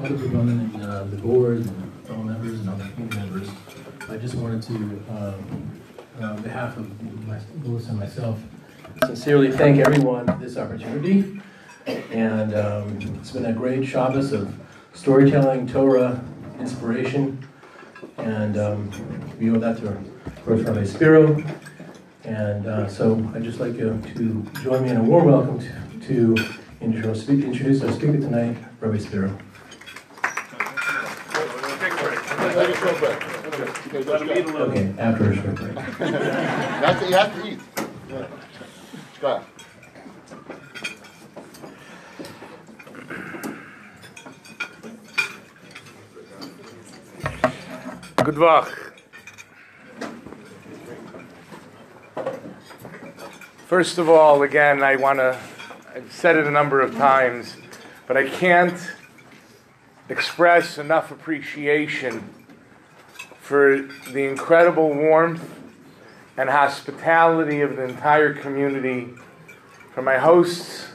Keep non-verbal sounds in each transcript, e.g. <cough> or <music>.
other people on the, uh, the board, and fellow members, and other community members. I just wanted to, um, on behalf of my, Louis and myself, sincerely thank everyone for this opportunity. And um, it's been a great Shabbos of storytelling, Torah, inspiration, and um, we owe that to, course, Rabbi Spiro. And uh, so I'd just like you to join me in a warm welcome to, to introduce our speaker tonight, Rabbi Spiro. Okay, after a short break. you, have to, you have to eat. Yeah. Scott. Good luck. First of all, again, I want to, I've said it a number of times, but I can't express enough appreciation for the incredible warmth and hospitality of the entire community, for my hosts,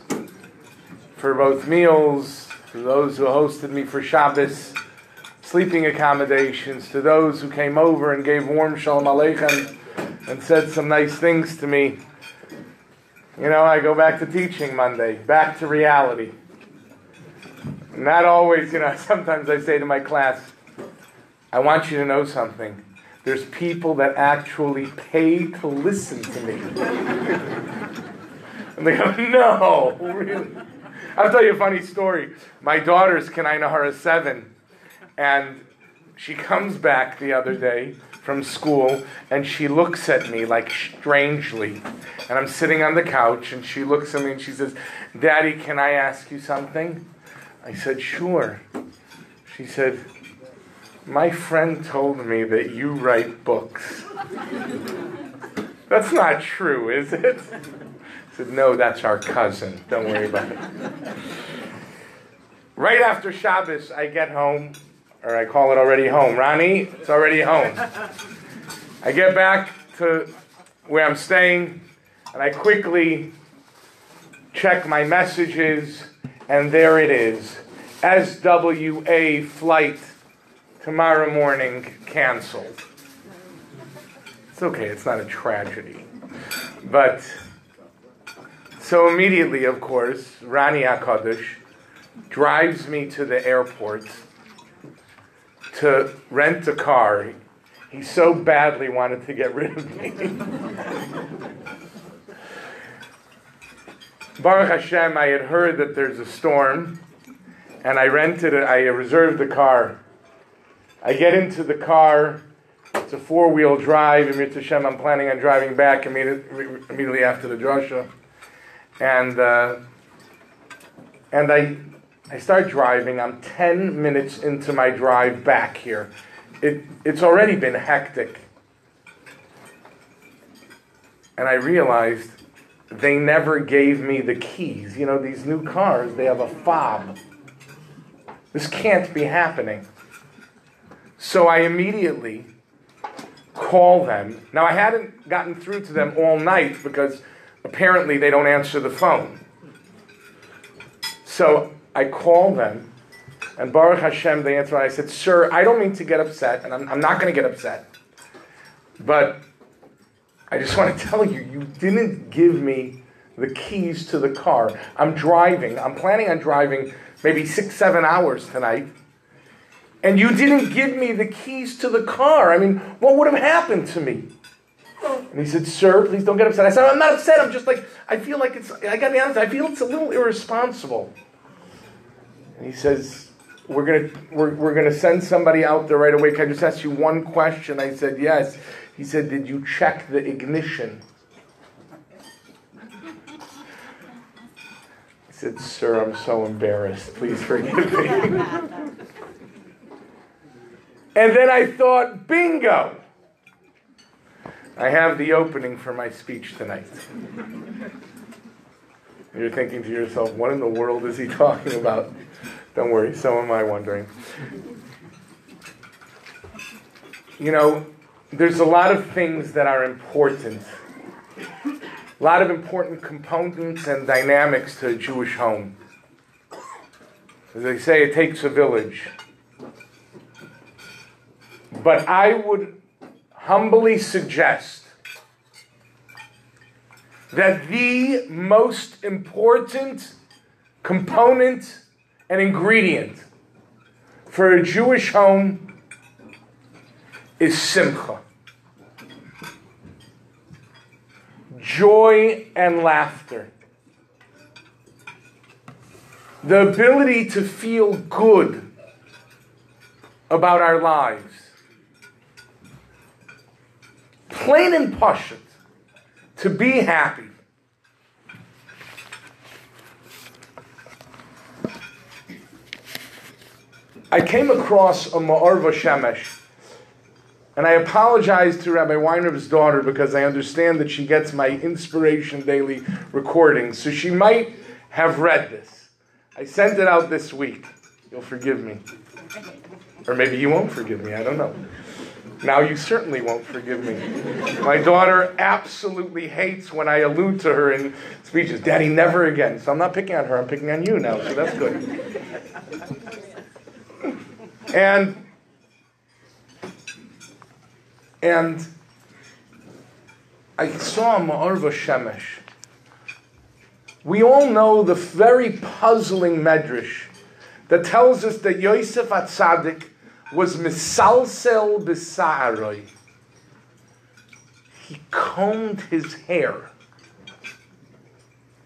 for both meals, for those who hosted me for Shabbos sleeping accommodations, to those who came over and gave warm shalom aleichem and said some nice things to me. You know, I go back to teaching Monday, back to reality. Not always, you know, <laughs> sometimes I say to my class, I want you to know something. There's people that actually pay to listen to me. and they go, no, really? I'll tell you a funny story. My daughter's Kanai is seven and she comes back the other day from school and she looks at me like strangely. And I'm sitting on the couch and she looks at me and she says, Daddy, can I ask you something? I said, Sure. She said, My friend told me that you write books. that's not true, is it? I said, No, that's our cousin. Don't worry about it. Right after Shabbos, I get home or I call it already home. Ronnie, it's already home. I get back to where I'm staying, and I quickly check my messages, and there it is SWA flight tomorrow morning canceled. It's okay, it's not a tragedy. But so immediately, of course, Rani Akadosh drives me to the airport to rent a car. He so badly wanted to get rid of me. <laughs> Baruch Hashem, I had heard that there's a storm, and I rented it, I reserved the car. I get into the car, it's a four wheel drive, and Hashem, I'm planning on driving back immediately after the drasha. And, uh, and I I start driving. I'm 10 minutes into my drive back here. It, it's already been hectic. And I realized they never gave me the keys. You know, these new cars, they have a fob. This can't be happening. So I immediately call them. Now, I hadn't gotten through to them all night because apparently they don't answer the phone. So I call them, and Baruch Hashem, they answer. I said, Sir, I don't mean to get upset, and I'm, I'm not going to get upset. But I just want to <laughs> tell you, you didn't give me the keys to the car. I'm driving. I'm planning on driving maybe six, seven hours tonight. And you didn't give me the keys to the car. I mean, what would have happened to me? And he said, Sir, please don't get upset. I said, I'm not upset. I'm just like, I feel like it's, I gotta be honest, I feel it's a little irresponsible. And he says, we're to we're, we're gonna send somebody out there right away. Can I just ask you one question? I said, yes. He said, did you check the ignition? I said, sir, I'm so embarrassed. Please forgive me. <laughs> and then I thought, bingo! I have the opening for my speech tonight. You're thinking to yourself, what in the world is he talking about? Don't worry, so am I wondering. You know, there's a lot of things that are important, a lot of important components and dynamics to a Jewish home. As they say, it takes a village. But I would humbly suggest that the most important component and ingredient for a Jewish home is simcha. Joy and laughter. The ability to feel good about our lives. Plain and pashut. To be happy. I came across a Ma'arva Shemesh, and I apologize to Rabbi Weiner's daughter because I understand that she gets my Inspiration Daily recordings, so she might have read this. I sent it out this week. You'll forgive me. Or maybe you won't forgive me, I don't know. Now you certainly won't forgive me. My daughter absolutely hates when I allude to her in speeches. Daddy, never again. So I'm not picking on her, I'm picking on you now, so that's good. And and I saw Ma'arva Shemesh. We all know the very puzzling medrash that tells us that Yosef Atzadik was misalsel b'sa'aroi. He combed his hair.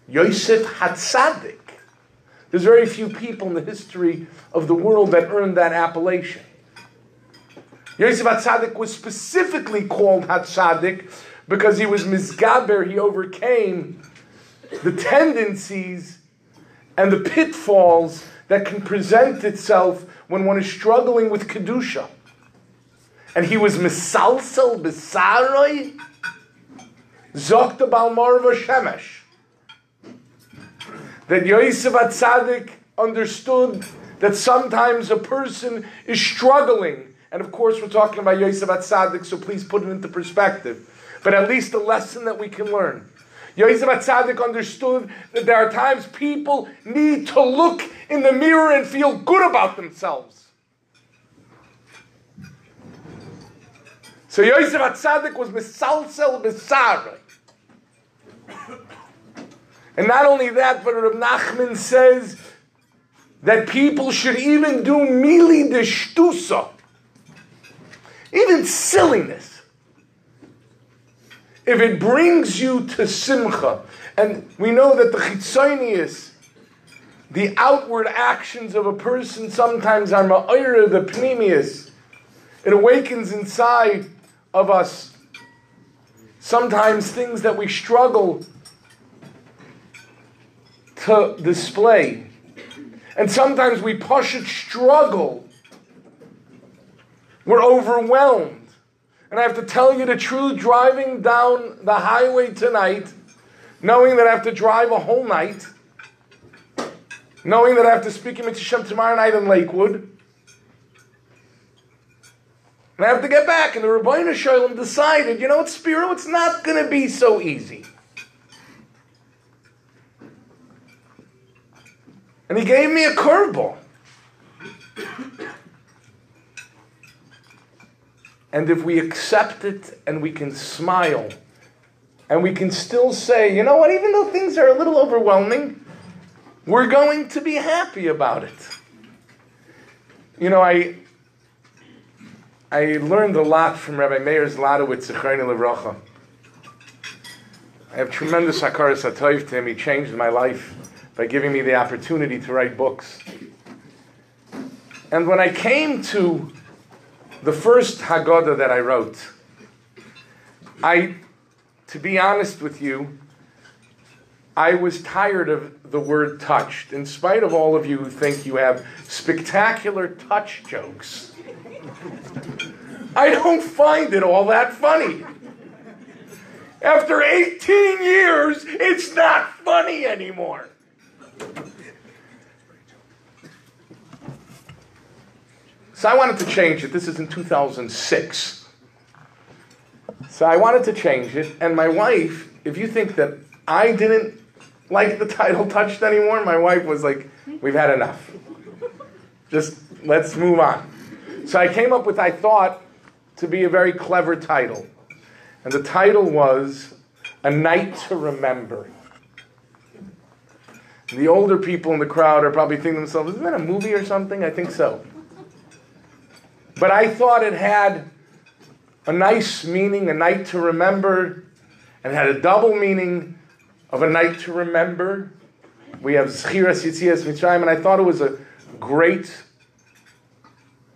Yosef Hatzadik. There's very few people in the history of the world that earned that appellation. Yosef Hatzadik was specifically called Hatzadik because he was Mizgaber, he overcame the tendencies and the pitfalls that can present itself when one is struggling with Kedusha. And he was Misalsel Besaroi Zokta Balmarva Shemesh. That Yosef Atzadik understood that sometimes a person is struggling. And of course, we're talking about Yosef Atzadik, so please put it into perspective. But at least a lesson that we can learn. Yosef Atzadik understood that there are times people need to look in the mirror and feel good about themselves. So Yosef Atzadik was misalsel besara. And not only that, but Reb Nachman says that people should even do mili de shtusa, even silliness if it brings you to simcha, and we know that the chitzonius, the outward actions of a person sometimes are ma'ira, the pneumius, it awakens inside of us sometimes things that we struggle to display. And sometimes we push it struggle. We're overwhelmed. And I have to tell you the truth, driving down the highway tonight, knowing that I have to drive a whole night, knowing that I have to speak in Mitzvah tomorrow night in Lakewood, and I have to get back, and the Ribono Shel Olam decided, you know what, Spiro, it's not going to be so easy. And he gave me a curveball. And if we accept it and we can smile and we can still say, you know what, even though things are a little overwhelming, we're going to be happy about it. You know, I I learned a lot from Rabbi Meir Zlotowitz, Zechariah Levracha. I have tremendous hakaras hatoiv to him. He changed my life by giving me the opportunity to write books. And when I came to the first Haggadah that I wrote, I, to be honest with you, I was tired of the word touched, in spite of all of you who think you have spectacular touch jokes. I don't find it all that funny. After 18 years, it's not funny anymore. So I wanted to change it. This is in 2006. So I wanted to change it. And my wife, if you think that I didn't like the <laughs> title Touched anymore, my wife was like, We've had enough. Just let's move on. So I came up with, I thought, to be a very clever title. And the title was A Night to Remember. The older people in the crowd are probably thinking to themselves, isn't that a movie or something? I think so. But I thought it had a nice meaning, a night to remember, and had a double meaning of a night to remember. We have Zchiras Yitzias Mitzrayim, and I thought it was a great,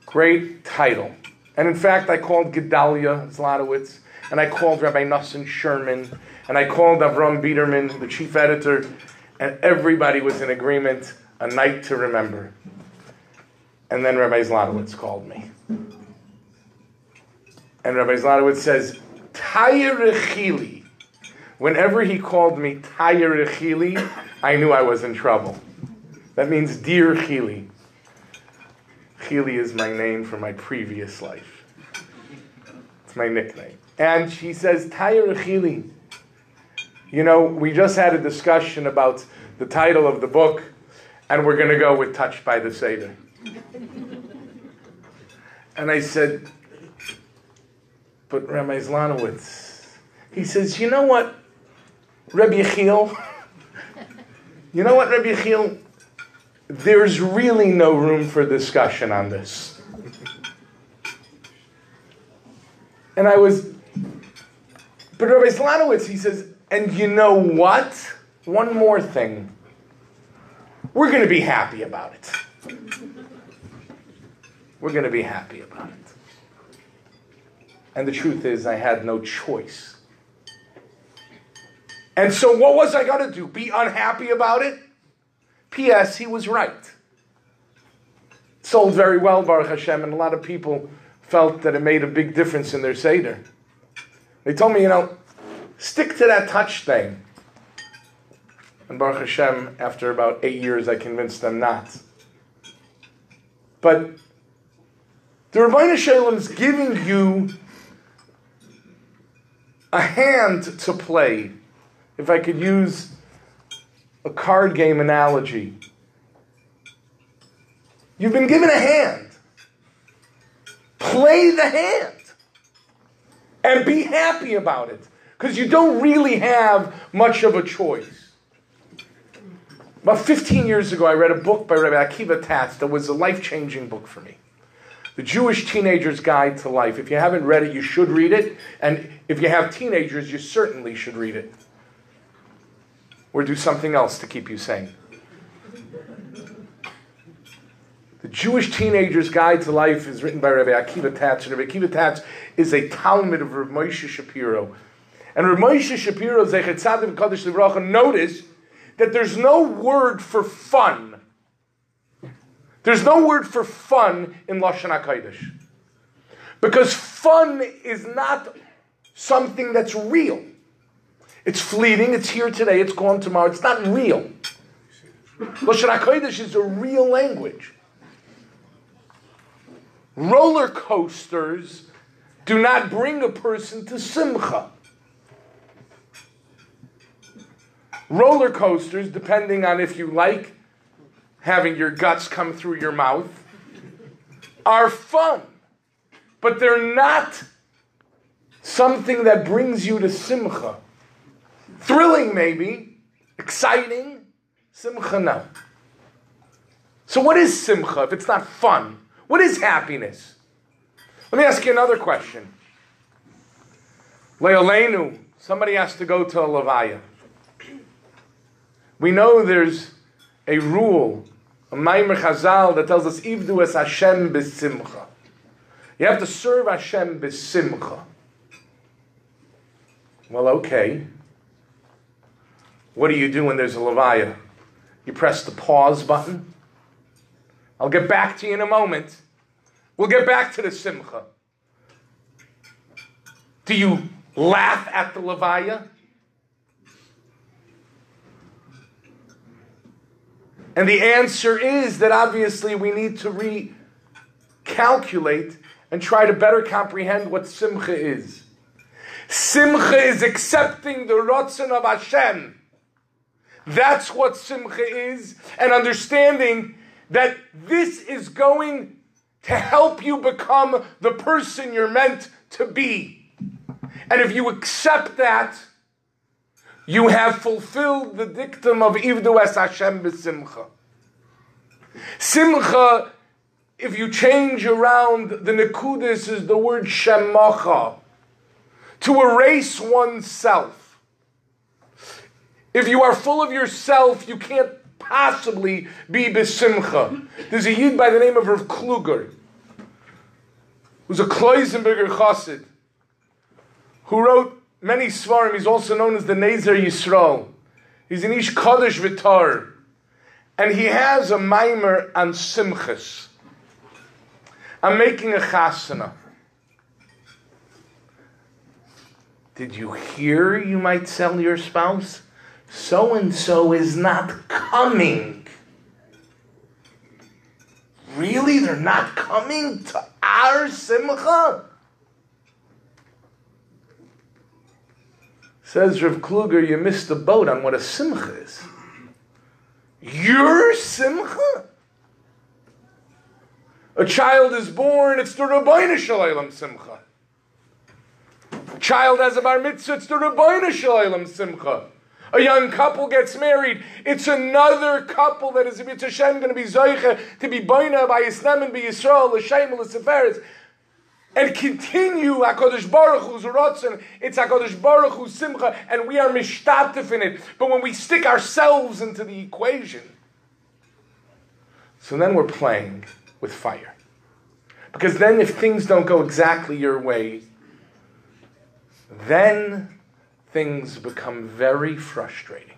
great title. And in fact, I called Gedalia Zlotowitz, and I called Rabbi Nosson Sherman, and I called Avram Biderman, the chief editor, and everybody was in agreement, a night to remember. And then Rabbi Zlotowitz called me. And Rabbi Zlotowitz says, Tayerechili. Whenever he called me Tayerechili, I knew I was in trouble. That means dear Chili. Chili is my name from my previous life. It's my nickname. And she says, Tayerechili. You know, we just had a discussion about the title of the book, and we're going to go with Touched by the Seder. And I said, but Rabbi Zlotowitz, he says, you know what, Rabbi Yechiel, <laughs> you know what, Rabbi Yechiel, there's really no room for discussion on this. <laughs> And I was, but Rabbi Zlotowitz, he says, and you know what? One more thing. We're going to be happy about it. We're going to be happy about it. And the truth is, I had no choice. And so, what was I going to do? Be unhappy about it? P.S. He was right. Sold very well, Baruch Hashem, and a lot of people felt that it made a big difference in their Seder. They told me, you know, stick to that touch thing. And Baruch Hashem, after about eight years, I convinced them not. But the Ribono Shel Olam is giving you a hand to play. If I could use a card game analogy, you've been given a hand. Play the hand and be happy about it because you don't really have much of a choice. About 15 years ago, I read a book by Rabbi Akiva Tatz that was a life changing book for me. The Jewish Teenager's Guide to Life. If you haven't read it, you should read it. And if you have teenagers, you certainly should read it. Or do something else to keep you sane. The Jewish Teenager's Guide to Life is written by Rabbi Akiva Tatz. And Rabbi Akiva Tatz is a talmid of Rav Moshe Shapiro. And Rav Moshe Shapiro, Zechet Tzadim Kaddish Livracha, notice that there's no word for fun. There's no word for fun in Lashon HaKodesh. Because fun is not something that's real. It's fleeting, it's here today, it's gone tomorrow, it's not real. Lashon HaKodesh is a real language. Roller coasters do not bring a person to simcha. Roller coasters, depending on if you like having your guts come through your mouth, are fun, but they're not something that brings you to simcha. Thrilling, maybe, exciting, simcha, no. So, what is simcha if it's not fun? What is happiness? Let me ask you another question. Leolenu, somebody has to go to a levaya. We know there's a rule, a Maimer Chazal that tells us, Ivdu es Hashem b'simcha. You have to serve Hashem b'simcha. Well, okay. What do you do when there's a levaya? You press the pause button. I'll get back to you in a moment. We'll get back to the simcha. Do you laugh at the levaya? And the answer is that obviously we need to recalculate and try to better comprehend what simcha is. Simcha is accepting the rotzen of Hashem. That's what simcha is, and understanding that this is going to help you become the person you're meant to be. And if you accept that, you have fulfilled the dictum of Ivdu es Hashem b'simcha. Simcha, if you change around the Nekudis, is the word Shemacha, to erase oneself. If you are full of yourself, you can't possibly be besimcha. There's a yid by the name of Rav Kluger, who's a Kloisenberger chassid, who wrote many svarim. He's also known as the Nezer Yisrael. He's an Ish Kaddish Vitar. And he has a mimer on simchas. I'm making a chasana. Did you hear you might sell your spouse? So and so is not coming. Really? They're not coming to our simcha? Says Rav Kluger, you missed the boat on what a simcha is. Your simcha? A child is born, it's the Ribono Shel Olam simcha. A child has a bar mitzvah, it's the Ribono Shel Olam simcha. A young couple gets married, it's another couple that is Hashem going to be Zoicha to be Boina by Yisnem and by Yisrael, L'Shem, L'Seferes and continue HaKadosh Baruch Hu's Ratzon. It's HaKadosh Baruch Hu's Simcha, and we are mishtatif in it. But when we stick ourselves into the equation, so then we're playing with fire. Because then if things don't go exactly your way, then things become very frustrating.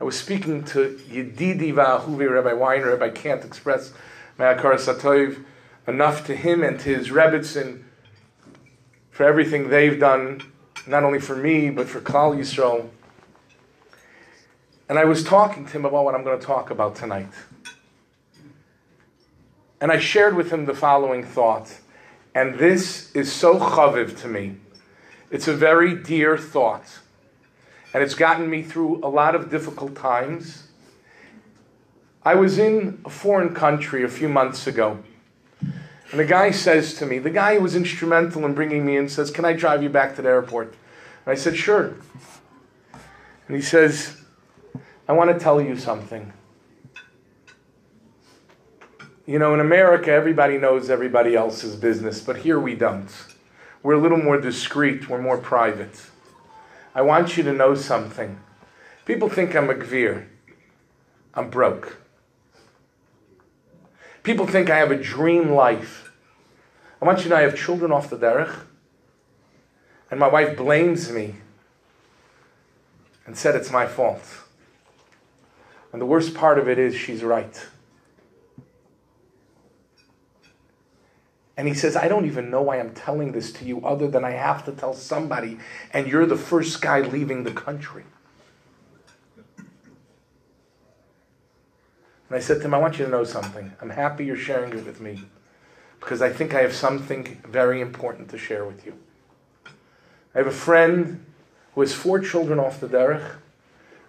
I was speaking to Yedidi Va'ahuvi, Rabbi Weiner, Rabbi can't express my Akar Satoiv, enough to him and to his Rebbitzin for everything they've done, not only for me, but for Klal Yisrael. And I was talking to him about what I'm going to talk about tonight. And I shared with him the following thought. And this is so chaviv to me. It's a very dear thought. And it's gotten me through a lot of difficult times. I was in a foreign country a few months ago. And the guy says to me, the guy who was instrumental in bringing me in says, Can I drive you back to the airport? And I said, Sure. And he says, I want to tell you something. You know, in America, everybody knows everybody else's business, but here we don't. We're a little more discreet, we're more private. I want you to know something. People think I'm a gvir. I'm broke. People think I have a dream life. I want you to know I have children off the derech, and my wife blames me and said it's my fault. And the worst part of it is she's right. And he says, I don't even know why I'm telling this to you other than I have to tell somebody, and you're the first guy leaving the country. And I said to him, I want you to know something. I'm happy you're sharing it with me because I think I have something very important to share with you. I have a friend who has four children off the derech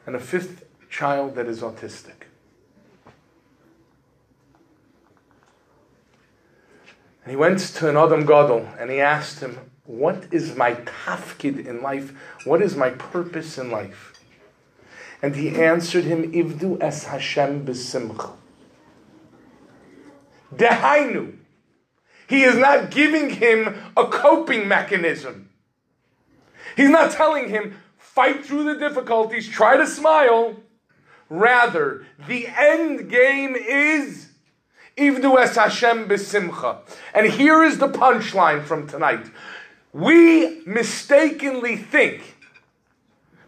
and a fifth child that is autistic. And he went to an Adam Gadol and he asked him, What is my tafkid in life? What is my purpose in life? And he answered him, Ivdu es Hashem b'simcha. Dehainu. He is not giving him a coping mechanism. He's not telling him, fight through the difficulties, try to smile. Rather, the end game is Ivdu es Hashem b'simcha. And here is the punchline from tonight. We mistakenly think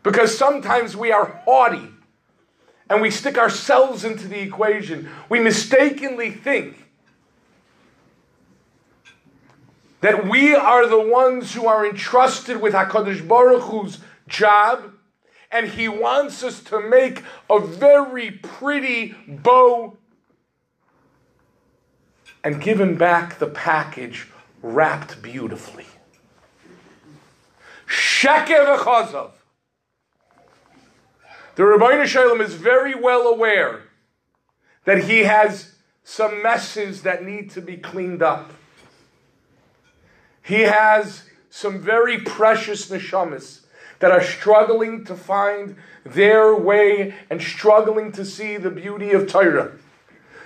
because sometimes we are haughty and we stick ourselves into the equation. We mistakenly think that we are the ones who are entrusted with HaKadosh Baruch Hu's job, and He wants us to make a very pretty bow and give Him back the package wrapped beautifully. Shekev v'chazov. The Ribono Shel Olam is very well aware that he has some messes that need to be cleaned up. He has some very precious neshamas that are struggling to find their way and struggling to see the beauty of Torah.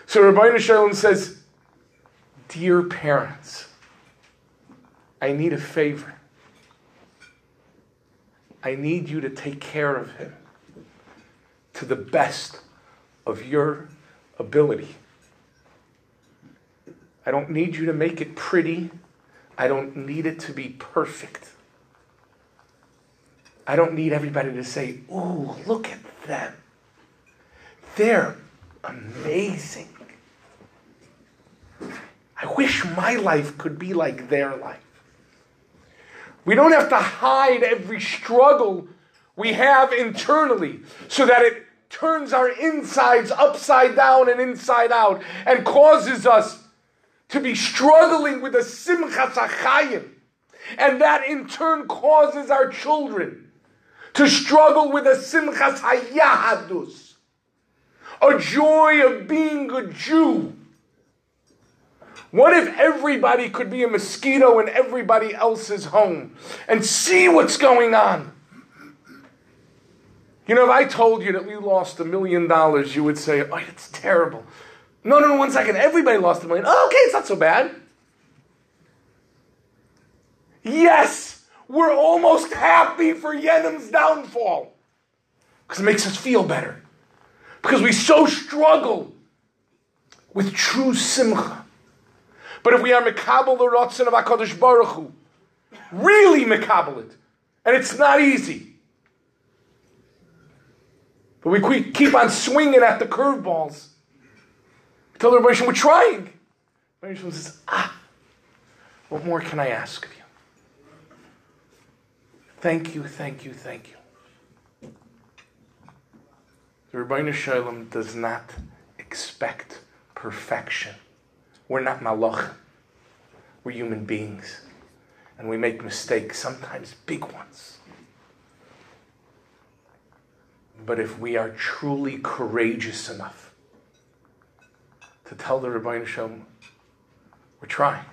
So Rabbi Shalom says, Dear parents, I need a favor. I need you to take care of him to the best of your ability. I don't need you to make it pretty. I don't need it to be perfect. I don't need everybody to say, Ooh, look at them. They're amazing. I wish my life could be like their life. We don't have to hide every struggle we have internally so that it turns our insides upside down and inside out and causes us to be struggling with a simchas achayim. And that in turn causes our children to struggle with a simchas hayahadus, a joy of being a Jew. What if everybody could be a mosquito in everybody else's home and see what's going on? You know, if I told you that we lost a million dollars, you would say, oh, it's terrible. No, no, no, one second. Everybody lost a million. Oh, okay, it's not so bad. Yes, we're almost happy for yenem's downfall because it makes us feel better. Because we so struggle with true simcha. But if we are mekabel the rotzen of Hakadosh Baruch Hu, really mekabel it, and it's not easy. But we keep on swinging at the curveballs. Tell the Rebbe we're trying. Rebbe says, ah, what more can I ask of you? Thank you, thank you, thank you. The Ribono Shel Olam does not expect perfection. We're not malach. We're human beings. And we make mistakes, sometimes big ones. But if we are truly courageous enough to tell the Ribono Shel Olam, we're trying.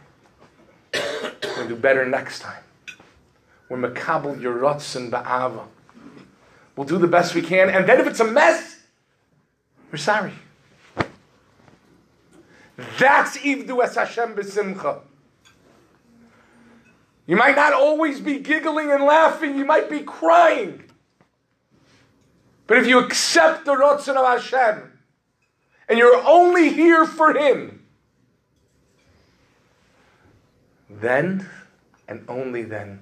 We'll do better next time. We're makabel yorotzen ba'ava. We'll do the best we can, and then if it's a mess, we're sorry. That's Ivdu es Hashem b'simcha. You might not always be giggling and laughing, you might be crying. But if you accept the Ratzon of Hashem, and you're only here for Him, then and only then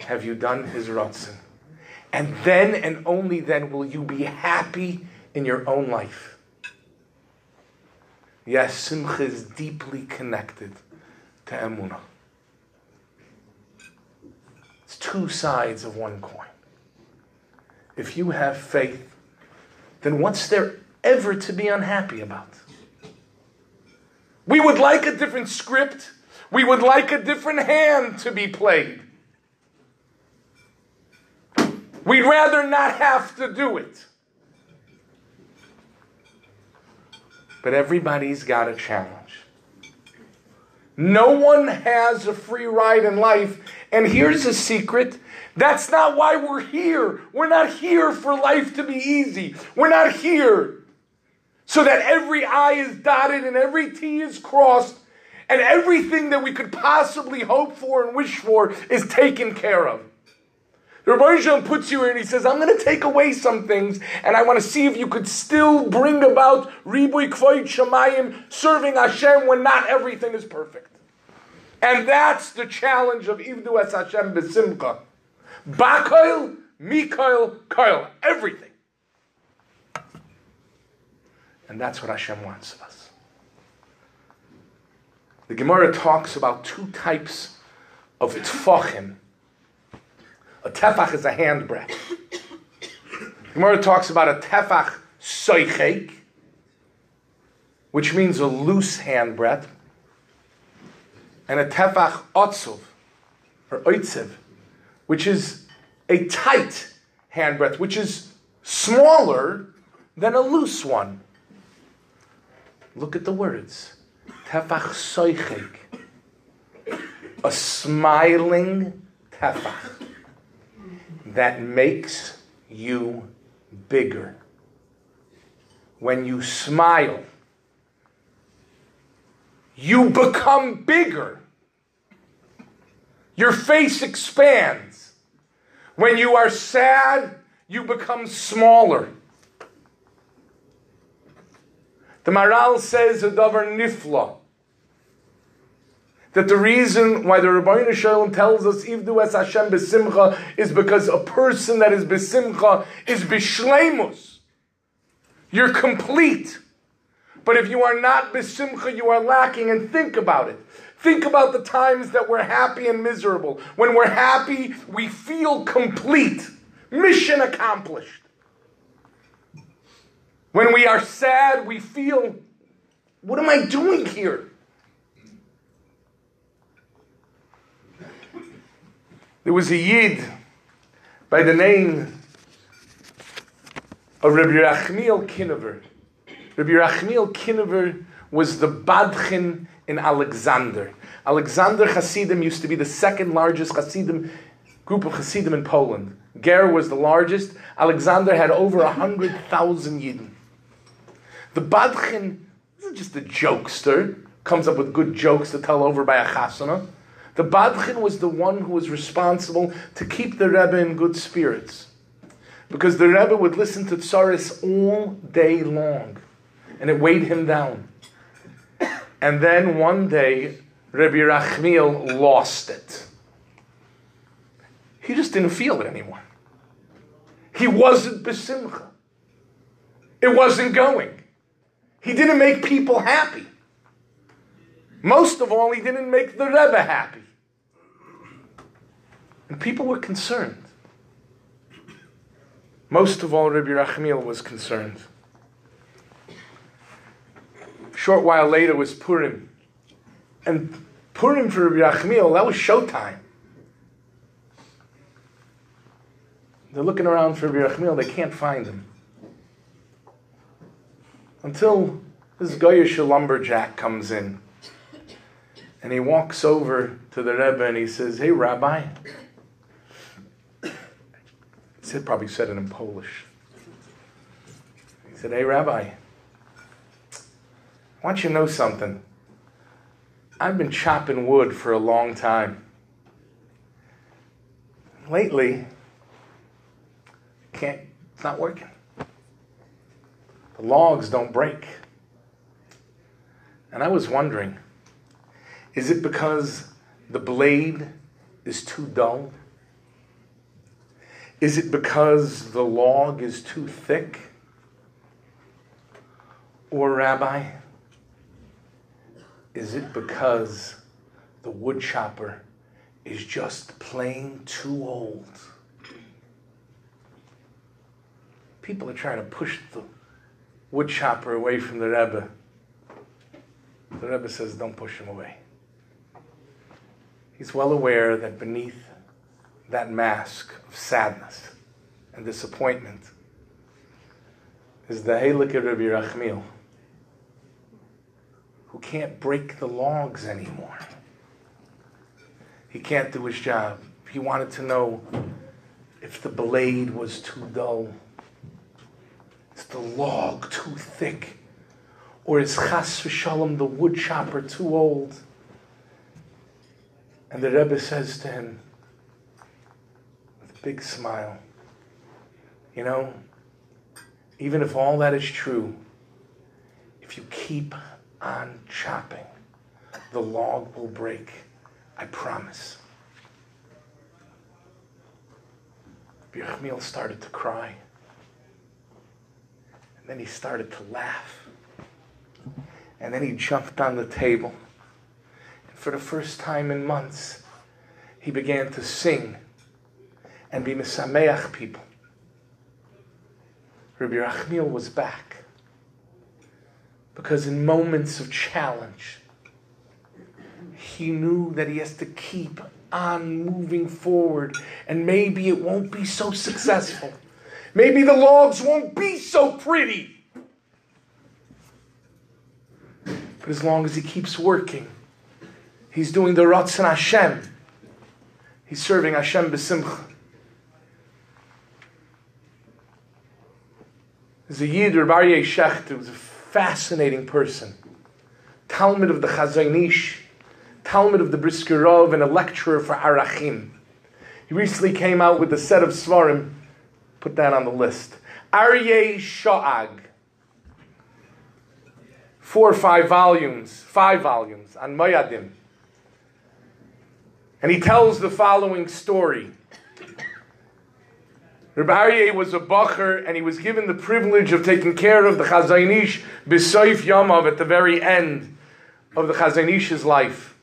have you done His Ratzon. And then and only then will you be happy in your own life. Yes, Simcha is deeply connected to Emunah. It's two sides of one coin. If you have faith, then what's there ever to be unhappy about? We would like a different script. We would like a different hand to be played. We'd rather not have to do it. But everybody's got a challenge. No one has a free ride in life. And here's a secret that's not why we're here. We're not here for life to be easy. We're not here so that every I is dotted and every T is crossed and everything that we could possibly hope for and wish for is taken care of. The Rebbe puts you here and he says, I'm going to take away some things and I want to see if you could still bring about Ribui Kvoit Shemayim, serving Hashem when not everything is perfect. And that's the challenge of Ivdu Es Hashem Besimcha. Bakoil, Mikoil, Koil, everything. And that's what Hashem wants of us. The Gemara talks about two types of tfachim a tefach is a handbreadth. Gemara talks about a tefach soichek, which means a loose handbreadth, and a tefach otzov, or oitzev, which is a tight handbreadth, which is smaller than a loose one. Look at the words. Tefach soichek. A smiling tefach that makes you bigger. When you smile, you become bigger. Your face expands. When you are sad, you become smaller. The Maharal says a davar nifla that the reason why the Rabbi Shalom tells us Ivdu es Hashem besimcha is because a person that is besimcha is bishleimus. You're complete. But if you are not besimcha, you are lacking. And think about it. Think about the times that we're happy and miserable. When we're happy, we feel complete. Mission accomplished. When we are sad, we feel, what am I doing here? There was a Yid by the name of Rabbi Rachmiel Kinever. Rabbi Rachmiel Kinever was the Badchin in Alexander. Alexander Hasidim used to be the second largest Hasidim group of Hasidim in Poland. Ger was the largest. Alexander had over a hundred thousand Yidden. The Badchin isn't just a jokester, comes up with good jokes to tell over by a chasana. The Badchin was the one who was responsible to keep the Rebbe in good spirits. Because the Rebbe would listen to Tsaris all day long, and it weighed him down. And then one day, Rebbe Rachmiel lost it. He just didn't feel it anymore. He wasn't besimcha. It wasn't going. He didn't make people happy. Most of all, he didn't make the Rebbe happy. And people were concerned. Most of all, Rabbi Rachmiel was concerned. A short while later was Purim. And Purim for Rabbi Rachmiel, that was showtime. They're looking around for Rabbi Rachmiel, they can't find him. Until this Goyish lumberjack comes in. And he walks over to the Rebbe and he says, Hey, Rabbi. He said, probably said it in Polish. He said, Hey, Rabbi, want you know something. I've been chopping wood for a long time. Lately, can't, it's not working. The logs don't break. And I was wondering, is it because the blade is too dull? Is it because the log is too thick? Or, Rabbi, is it because the wood chopper is just plain too old? People are trying to push the wood chopper away from the Rebbe. The Rebbe says, don't push him away. He's well aware that beneath that mask of sadness and disappointment is the Halakha Rabbi Rachmiel, who can't break the logs anymore. He can't do his job. He wanted to know if the blade was too dull. Is the log too thick? Or is Chas v'shalom, the wood chopper, too old? And the Rebbe says to him, with a big smile, you know, even if all that is true, if you keep on chopping, the log will break. I promise. Birchmiel started to cry. And then he started to laugh. And then he jumped on the table. And for the first time in months, he began to sing and be misameach people. Rabbi Rachmiel was back. Because in moments of challenge, he knew that he has to keep on moving forward. And maybe it won't be so successful. Maybe the logs won't be so pretty. But as long as he keeps working, he's doing the Ratzon Hashem. He's serving Hashem b'simcha. There's a Yid, Rabbi Shechter, who was a fascinating person. talmid of the Chazon Ish, talmid of the Brisker Rov, and a lecturer for Arachim. He recently came out with a set of Svarim. Put that on the list. Aryeh Sha'ag. Four or five volumes, five volumes on Moyadim. And he tells the following story. Rabbi Aryeh was a bacher, and he was given the privilege of taking care of the Chazon Ish b'soif Yamav at the very end of the Chazon Ish's life.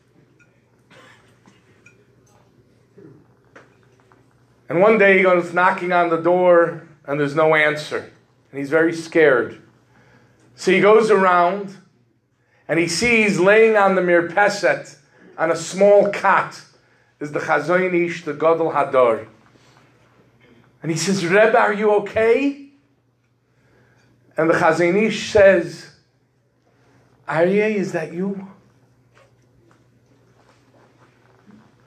And one day he goes knocking on the door, and there's no answer. And he's very scared. So he goes around, and he sees laying on the mirpeset, on a small cot, is the Chazon Ish, the Gadol Hadar. And he says, Rebbe, are you okay? And the Chazon Ish says, Aryeh, is that you?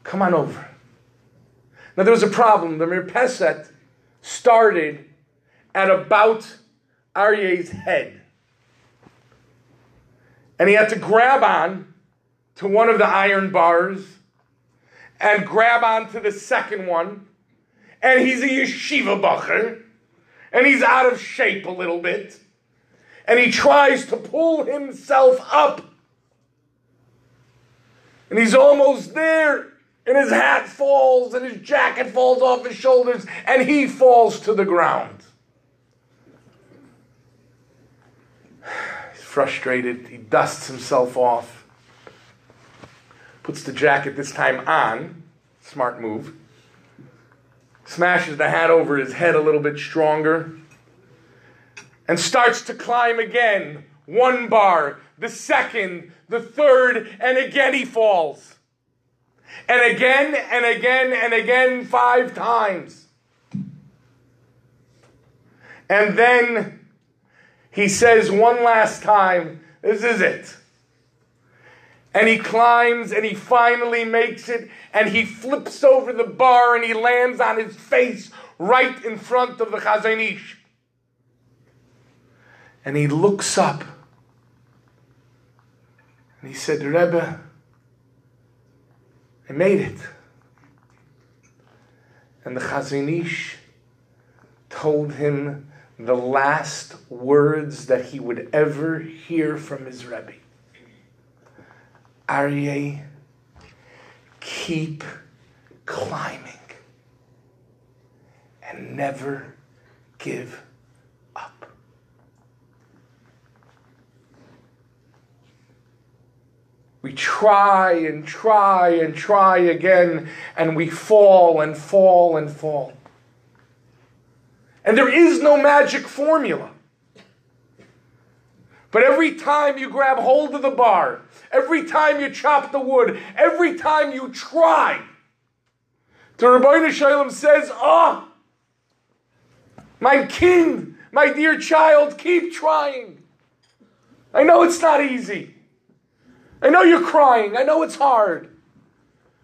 Come on over. Now there was a problem. The Mirpeset started at about Aryeh's head. And he had to grab on to one of the iron bars and grab on to the second one. And he's a yeshiva bacher. And he's out of shape a little bit. And he tries to pull himself up. And he's almost there. And his hat falls and his jacket falls off his shoulders and he falls to the ground. He's frustrated. He dusts himself off. Puts the jacket this time on. Smart move. Smashes the hat over his head a little bit stronger. And starts to climb again. One bar, the second, the third, and again he falls. And again and again and again, five times. And then he says one last time, This is it. And he climbs and he finally makes it and he flips over the bar and he lands on his face right in front of the Chazon Ish. And he looks up and he said, Rebbe, I made it. And the Chazon Ish told him the last words that he would ever hear from his Rebbe. Aryeh, keep climbing and never give We try and try and try again, and we fall and fall and fall. And there is no magic formula. But every time you grab hold of the bar, every time you chop the wood, every time you try, the Ribono Shel Olam says, Ah, oh, my king, my dear child, keep trying. I know it's not easy. I know you're crying. I know it's hard.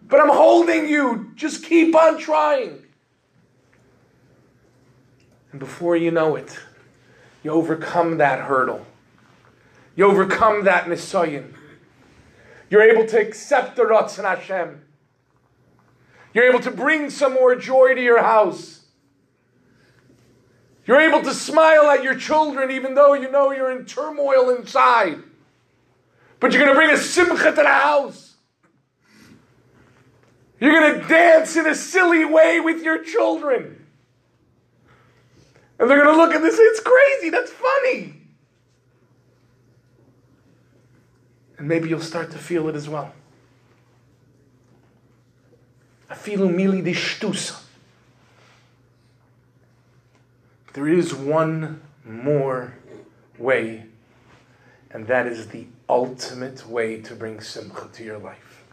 But I'm holding you. Just keep on trying. And before you know it, you overcome that hurdle. You overcome that nisayin. You're able to accept the Ratzon Hashem. You're able to bring some more joy to your house. You're able to smile at your children even though you know you're in turmoil inside. But you're going to bring a simcha to the house. You're going to dance in a silly way with your children. And they're going to look at this, it's crazy, that's funny. And maybe you'll start to feel it as well. Afilu mili dishtusa. There is one more way, and that is the ultimate way to bring simcha to your life.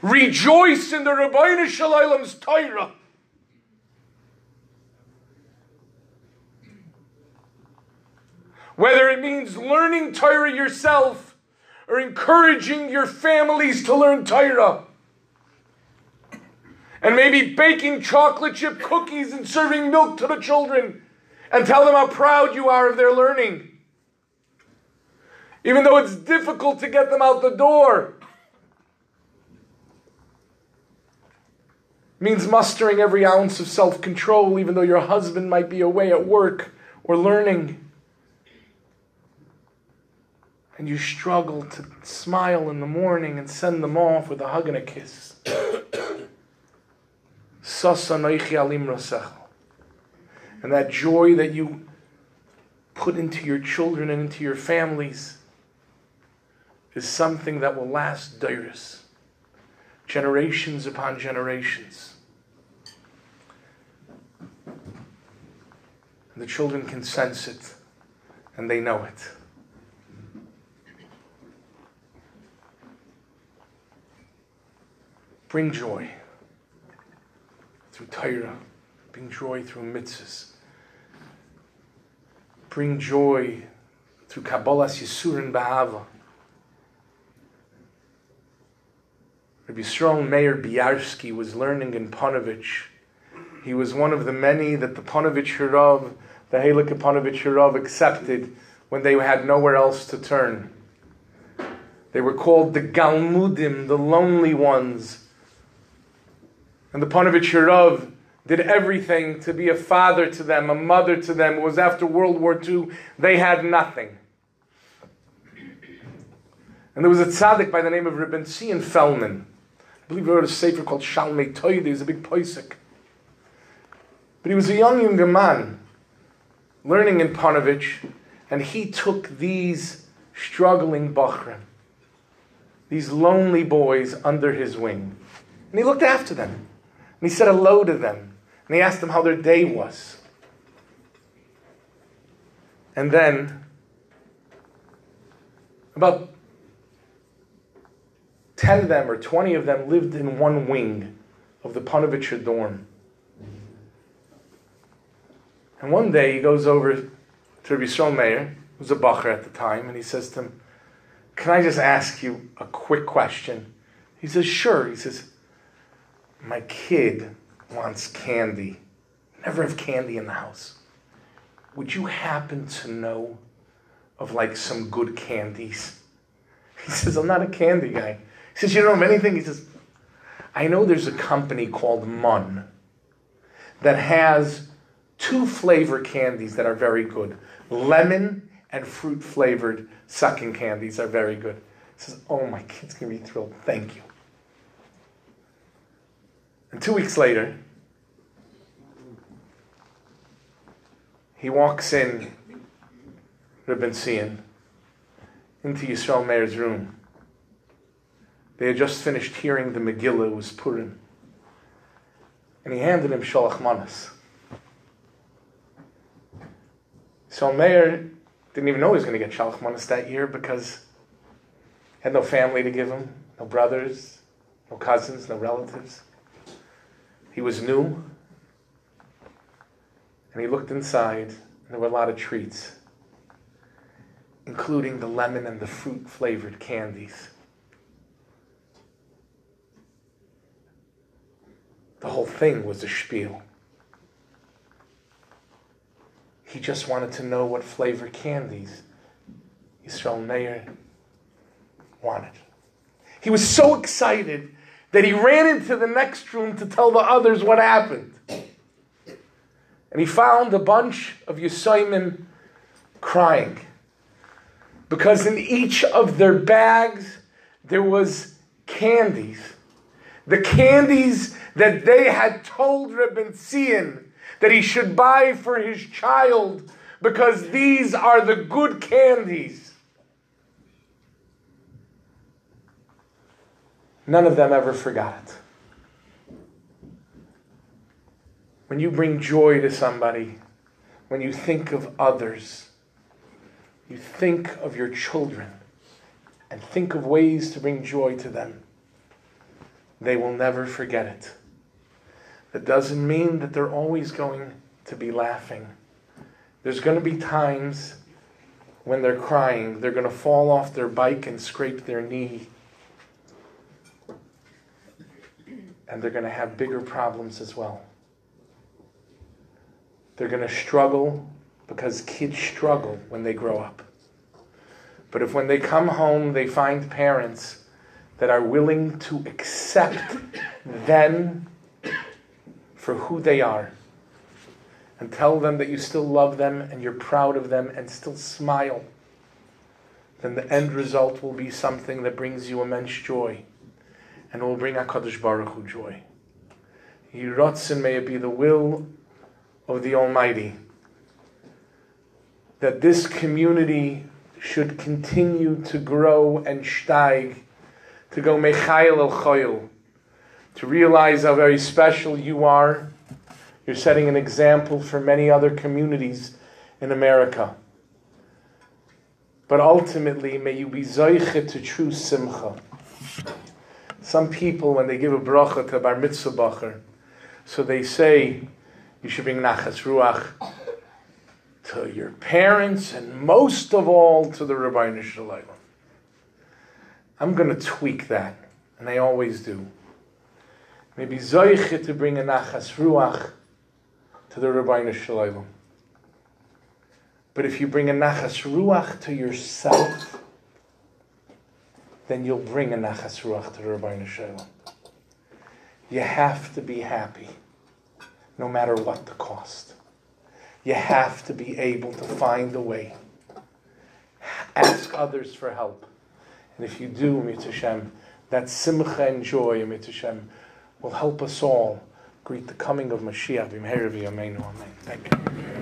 Rejoice in the Ribono Shel Olam's Torah. Whether it means learning Torah yourself or encouraging your families to learn Torah. And maybe baking chocolate chip cookies and serving milk to the children and tell them how proud you are of their learning. Even though it's difficult to get them out the door. means mustering every ounce of self control, even though your husband might be away at work or learning. And you struggle to smile in the morning and send them off with a hug and a kiss. And that joy that you put into your children and into your families is something that will last days, generations upon generations. And the children can sense it and they know it. Bring joy through Torah, bring joy through mitzvahs, bring joy through Kabbalas Yisurin Ba'ava. Rabbi Yisrael Meir Biarsky was learning in Panovich. He was one of the many that the Panovich Hirav, the Halik Panovich Hirav, accepted when they had nowhere else to turn. They were called the Galmudim, the lonely ones and the Panovich Hirav did everything to be a father to them, a mother to them. It was after World War II, they had nothing. And there was a tzaddik by the name of Ribben Zion Fellman. I believe he wrote a sefer called Shalmei Toyd. He's a big poisik. But he was a young, younger man, learning in Panovich, and he took these struggling Bachrim, these lonely boys under his wing, and he looked after them. And he said hello to them. And he asked them how their day was. And then, about 10 of them or 20 of them lived in one wing of the Panovich dorm. And one day he goes over to Yisrael Meir, who's a bacher at the time, and he says to him, Can I just ask you a quick question? He says, Sure. He says, my kid wants candy. Never have candy in the house. Would you happen to know of like some good candies? <laughs> He says, I'm not a candy guy. He says, You don't know anything? He says, I know there's a company called Mun that has two flavor candies that are very good. Lemon and fruit flavored sucking candies are very good. He says, Oh, my kid's gonna be thrilled. Thank you. And two weeks later, he walks in, Ribben Zion, into Yisrael Meir's room. They had just finished hearing the Megillah, it was Purim. And he handed him Shalach Manas. So Meir didn't even know he was going to get Shalach Manas that year because he had no family to give him, no brothers, no cousins, no relatives. He was new, and he looked inside, and there were a lot of treats, including the lemon and the fruit flavored candies. The whole thing was a spiel. He just wanted to know what flavor candies Yisrael Meir wanted. He was so excited that he ran into the next room to tell the others what happened. And he found a bunch of Yisayimim crying. Because in each of their bags there was candies. The candies that they had told Ribben Zion that he should buy for his child because these are the good candies. None of them ever forgot it. When you bring joy to somebody, when you think of others, you think of your children and think of ways to bring joy to them. they will never forget it. That doesn't mean that they're always going to be laughing. There's going to be times when they're crying, they're going to fall off their bike and scrape their knee. And they're going to have bigger problems as well. They're going to struggle because kids struggle when they grow up. But if when they come home they find parents that are willing to accept them for who they are and tell them that you still love them and you're proud of them and still smile, then the end result will be something that brings you immense joy and will bring HaKadosh Baruch Hu joy. Yiratzin, may it be the will of the Almighty that this community should continue to grow and steig, to go mechayel el choyel, to realize how very special you are. You're setting an example for many other communities in America. But ultimately, may you be zoiche to true simcha. Some people, when they give a bracha to a bar mitzvah bacher, so they say, you should bring nachas ruach to your parents and most of all to the Ribono Shel Olam. I'm going to tweak that, and I always do. Maybe zoiche to bring a nachas ruach to the Ribono Shel Olam. But if you bring a nachas ruach to yourself, then you'll bring a nachas ruach to the Ribono Shel Olam. You have to be happy, no matter what the cost. You have to be able to find a way. Ask others for help. And if you do, Hashem, that simcha and joy, Hashem, will help us all greet the coming of Mashiach. Amen. Thank you.